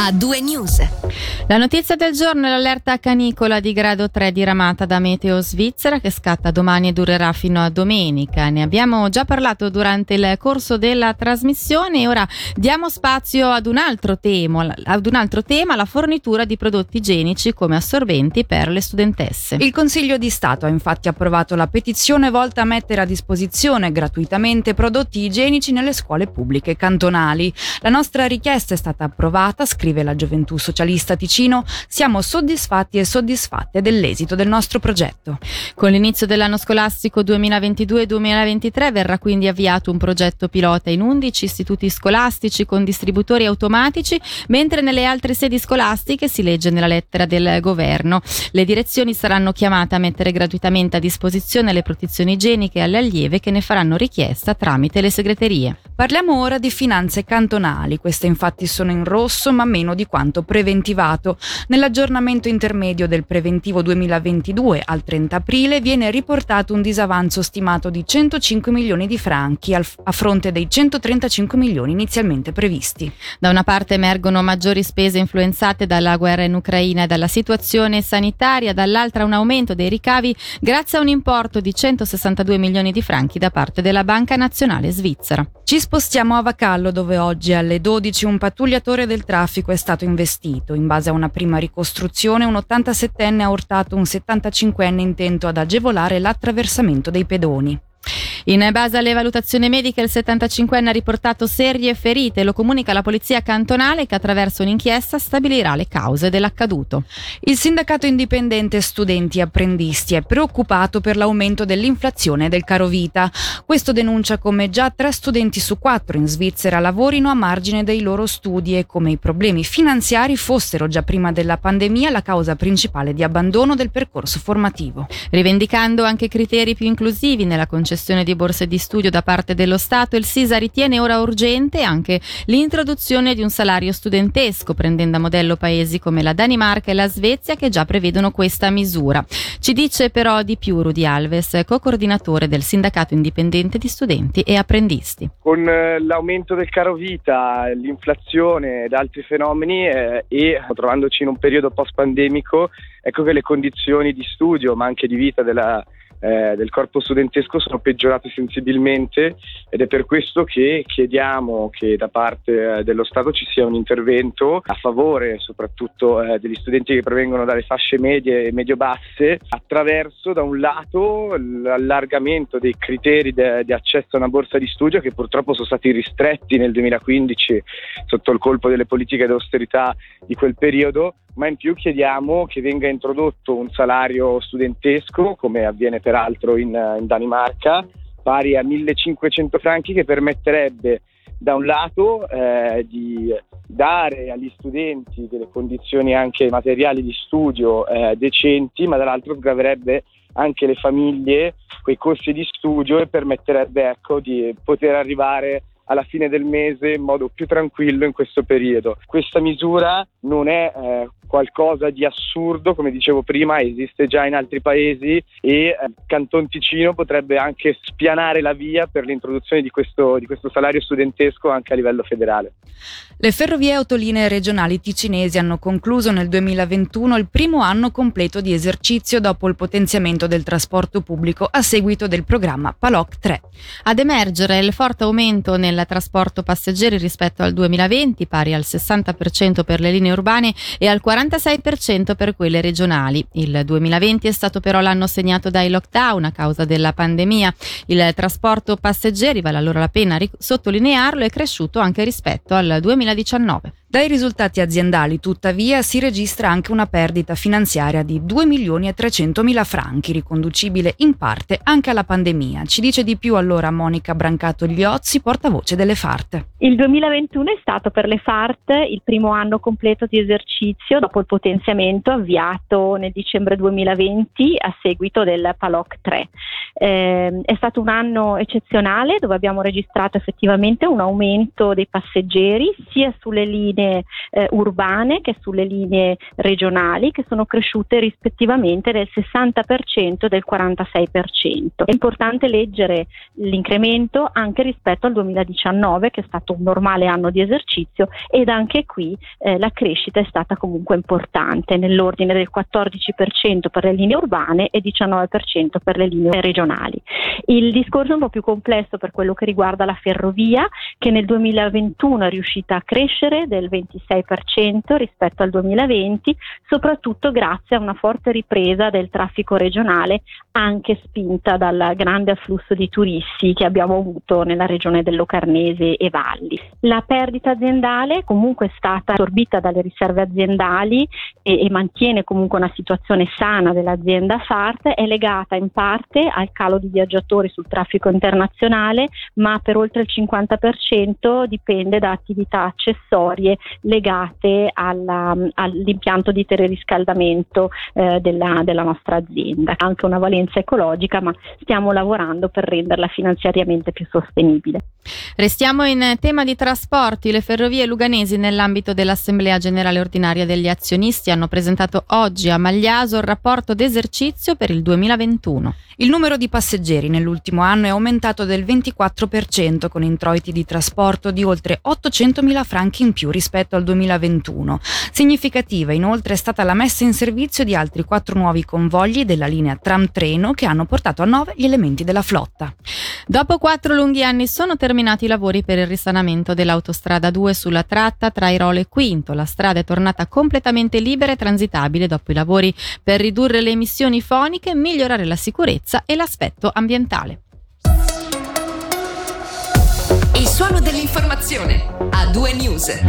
a due news. La notizia del giorno è l'allerta canicola di grado 3 diramata da Meteo Svizzera che scatta domani e durerà fino a domenica. Ne abbiamo già parlato durante il corso della trasmissione e ora diamo spazio ad un altro tema, ad un altro tema la fornitura di prodotti igienici come assorbenti per le studentesse. Il Consiglio di Stato ha infatti approvato la petizione volta a mettere a disposizione gratuitamente prodotti igienici nelle scuole pubbliche cantonali. La nostra richiesta è stata approvata, scrive scrive la Gioventù Socialista Ticino, siamo soddisfatti e soddisfatte dell'esito del nostro progetto. Con l'inizio dell'anno scolastico 2022-2023 verrà quindi avviato un progetto pilota in 11 istituti scolastici con distributori automatici, mentre nelle altre sedi scolastiche si legge nella lettera del governo. Le direzioni saranno chiamate a mettere gratuitamente a disposizione le protezioni igieniche alle allieve che ne faranno richiesta tramite le segreterie. Parliamo ora di finanze cantonali. Queste infatti sono in rosso, ma meno di quanto preventivato. Nell'aggiornamento intermedio del preventivo 2022 al 30 aprile viene riportato un disavanzo stimato di 105 milioni di franchi a fronte dei 135 milioni inizialmente previsti. Da una parte emergono maggiori spese influenzate dalla guerra in Ucraina e dalla situazione sanitaria, dall'altra un aumento dei ricavi grazie a un importo di 162 milioni di franchi da parte della Banca Nazionale Svizzera. Ci spostiamo a Vacallo dove oggi alle 12 un pattugliatore del traffico è stato investito. In base a una prima ricostruzione, un 87enne ha urtato un 75enne intento ad agevolare l'attraversamento dei pedoni. In base alle valutazioni mediche, il 75enne ha riportato serie ferite. Lo comunica la polizia cantonale che attraverso un'inchiesta stabilirà le cause dell'accaduto. Il sindacato indipendente studenti e apprendisti è preoccupato per l'aumento dell'inflazione del caro vita. Questo denuncia come già tre studenti su quattro in Svizzera lavorino a margine dei loro studi e come i problemi finanziari fossero già prima della pandemia la causa principale di abbandono del percorso formativo. Rivendicando anche criteri più inclusivi nella concessione di borse di studio da parte dello Stato, il SISA ritiene ora urgente anche l'introduzione di un salario studentesco, prendendo a modello paesi come la Danimarca e la Svezia che già prevedono questa misura. Ci dice però di più Rudy Alves, co-coordinatore del Sindacato Indipendente di Studenti e Apprendisti. Con eh, l'aumento del caro vita, l'inflazione ed altri fenomeni eh, e trovandoci in un periodo post-pandemico, ecco che le condizioni di studio ma anche di vita della eh, del corpo studentesco sono peggiorate sensibilmente ed è per questo che chiediamo che da parte eh, dello Stato ci sia un intervento a favore soprattutto eh, degli studenti che provengono dalle fasce medie e medio-basse attraverso da un lato l'allargamento dei criteri de- di accesso a una borsa di studio che purtroppo sono stati ristretti nel 2015 sotto il colpo delle politiche di austerità di quel periodo ma in più chiediamo che venga introdotto un salario studentesco, come avviene peraltro in, in Danimarca, pari a 1500 franchi che permetterebbe da un lato eh, di dare agli studenti delle condizioni anche materiali di studio eh, decenti, ma dall'altro sgraverebbe anche le famiglie quei costi di studio e permetterebbe ecco, di poter arrivare alla fine del mese in modo più tranquillo in questo periodo. Questa misura non è eh, qualcosa di assurdo, come dicevo prima, esiste già in altri paesi e eh, Canton Ticino potrebbe anche spianare la via per l'introduzione di questo, di questo salario studentesco anche a livello federale. Le ferrovie autolinee regionali ticinesi hanno concluso nel 2021 il primo anno completo di esercizio dopo il potenziamento del trasporto pubblico a seguito del programma PALOC 3. Ad emergere il forte aumento nel trasporto passeggeri rispetto al 2020, pari al 60% per le linee urbane e al 46% per quelle regionali. Il 2020 è stato però l'anno segnato dai lockdown a causa della pandemia. Il trasporto passeggeri, vale allora la pena sottolinearlo, è cresciuto anche rispetto al 2019. Dai risultati aziendali, tuttavia, si registra anche una perdita finanziaria di 2 milioni e 300 mila franchi, riconducibile in parte anche alla pandemia. Ci dice di più allora Monica Brancato Gliozzi, portavoce delle FART. Il 2021 è stato per le FART il primo anno completo di esercizio dopo il potenziamento avviato nel dicembre 2020 a seguito del PALOC 3. Eh, è stato un anno eccezionale dove abbiamo registrato effettivamente un aumento dei passeggeri sia sulle linee eh, urbane che sulle linee regionali che sono cresciute rispettivamente del 60% e del 46%. È importante leggere l'incremento anche rispetto al 2019 che è stato un normale anno di esercizio ed anche qui eh, la crescita è stata comunque importante nell'ordine del 14% per le linee urbane e 19% per le linee regionali. Il discorso è un po' più complesso per quello che riguarda la ferrovia che nel 2021 è riuscita a crescere del 26% rispetto al 2020, soprattutto grazie a una forte ripresa del traffico regionale anche spinta dal grande afflusso di turisti che abbiamo avuto nella regione del Locarnese e Valli. La perdita aziendale comunque è stata assorbita dalle riserve aziendali e, e mantiene comunque una situazione sana dell'azienda FART, è legata in parte al calo di viaggiatori sul traffico internazionale, ma per oltre il 50% dipende da attività accessorie legate alla, all'impianto di teleriscaldamento eh, della, della nostra azienda. Ha anche una valenza ecologica, ma stiamo lavorando per renderla finanziariamente più sostenibile. Restiamo in tema di trasporti. Le ferrovie luganesi nell'ambito dell'Assemblea Generale Ordinaria degli Azionisti hanno presentato oggi a Magliaso il rapporto d'esercizio per il 2021. Il numero di passeggeri nell'ultimo anno è aumentato del 24% con introiti di trasporto di oltre 800.000 franchi in più rispetto al 2021. Significativa inoltre è stata la messa in servizio di altri quattro nuovi convogli della linea tram-treno che hanno portato a nove gli elementi della flotta. Dopo quattro lunghi anni sono terminati i lavori per il risanamento dell'autostrada 2 sulla tratta tra Irolo e Quinto. La strada è tornata completamente libera e transitabile dopo i lavori per ridurre le emissioni foniche, migliorare la sicurezza e l'aspetto ambientale. Il suono dell'informazione a due news.